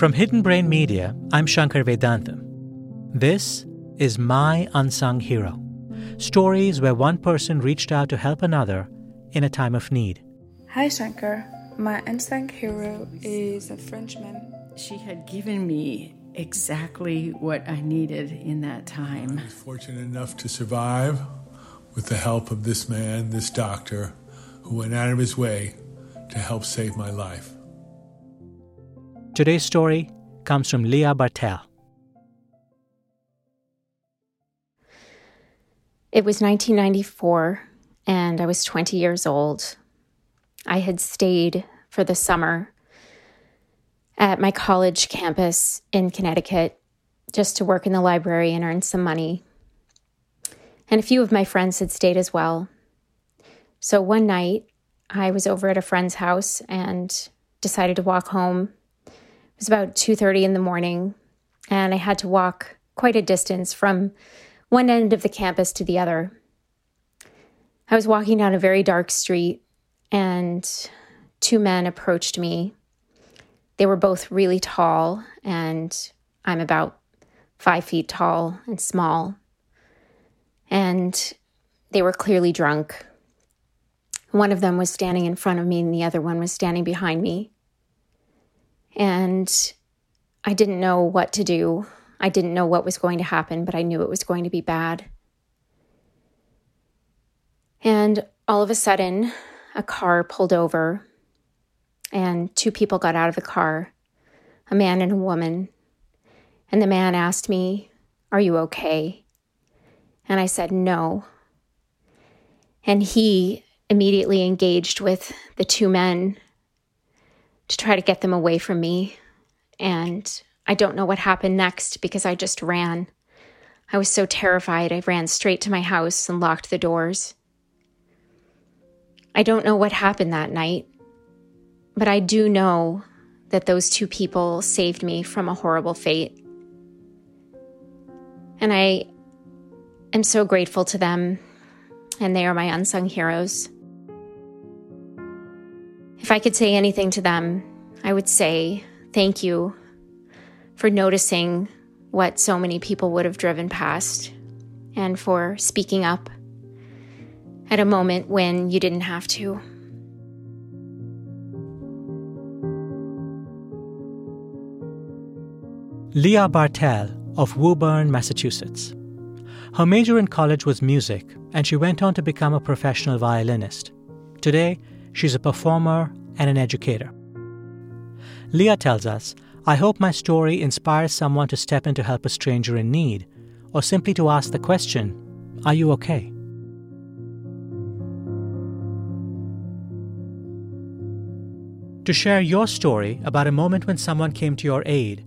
From Hidden Brain Media, I'm Shankar Vedantam. This is My Unsung Hero stories where one person reached out to help another in a time of need. Hi, Shankar. My unsung hero is a Frenchman. She had given me exactly what I needed in that time. I was fortunate enough to survive with the help of this man, this doctor, who went out of his way to help save my life. Today's story comes from Leah Bartel. It was 1994, and I was 20 years old. I had stayed for the summer at my college campus in Connecticut just to work in the library and earn some money. And a few of my friends had stayed as well. So one night, I was over at a friend's house and decided to walk home. It was about 2:30 in the morning, and I had to walk quite a distance from one end of the campus to the other. I was walking down a very dark street, and two men approached me. They were both really tall, and I'm about five feet tall and small. And they were clearly drunk. One of them was standing in front of me, and the other one was standing behind me. And I didn't know what to do. I didn't know what was going to happen, but I knew it was going to be bad. And all of a sudden, a car pulled over, and two people got out of the car a man and a woman. And the man asked me, Are you okay? And I said, No. And he immediately engaged with the two men to try to get them away from me. And I don't know what happened next because I just ran. I was so terrified, I ran straight to my house and locked the doors. I don't know what happened that night, but I do know that those two people saved me from a horrible fate. And I am so grateful to them, and they are my unsung heroes. If I could say anything to them, I would say thank you for noticing what so many people would have driven past and for speaking up at a moment when you didn't have to. Leah Bartel of Woburn, Massachusetts. Her major in college was music, and she went on to become a professional violinist. Today, she's a performer and an educator. Leah tells us I hope my story inspires someone to step in to help a stranger in need, or simply to ask the question Are you okay? To share your story about a moment when someone came to your aid,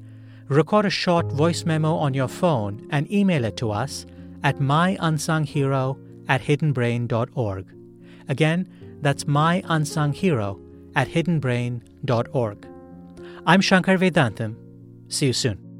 record a short voice memo on your phone and email it to us at myunsunghero at hiddenbrain.org. Again, that's myunsunghero at hiddenbrain.org. I'm Shankar Vedantam. See you soon.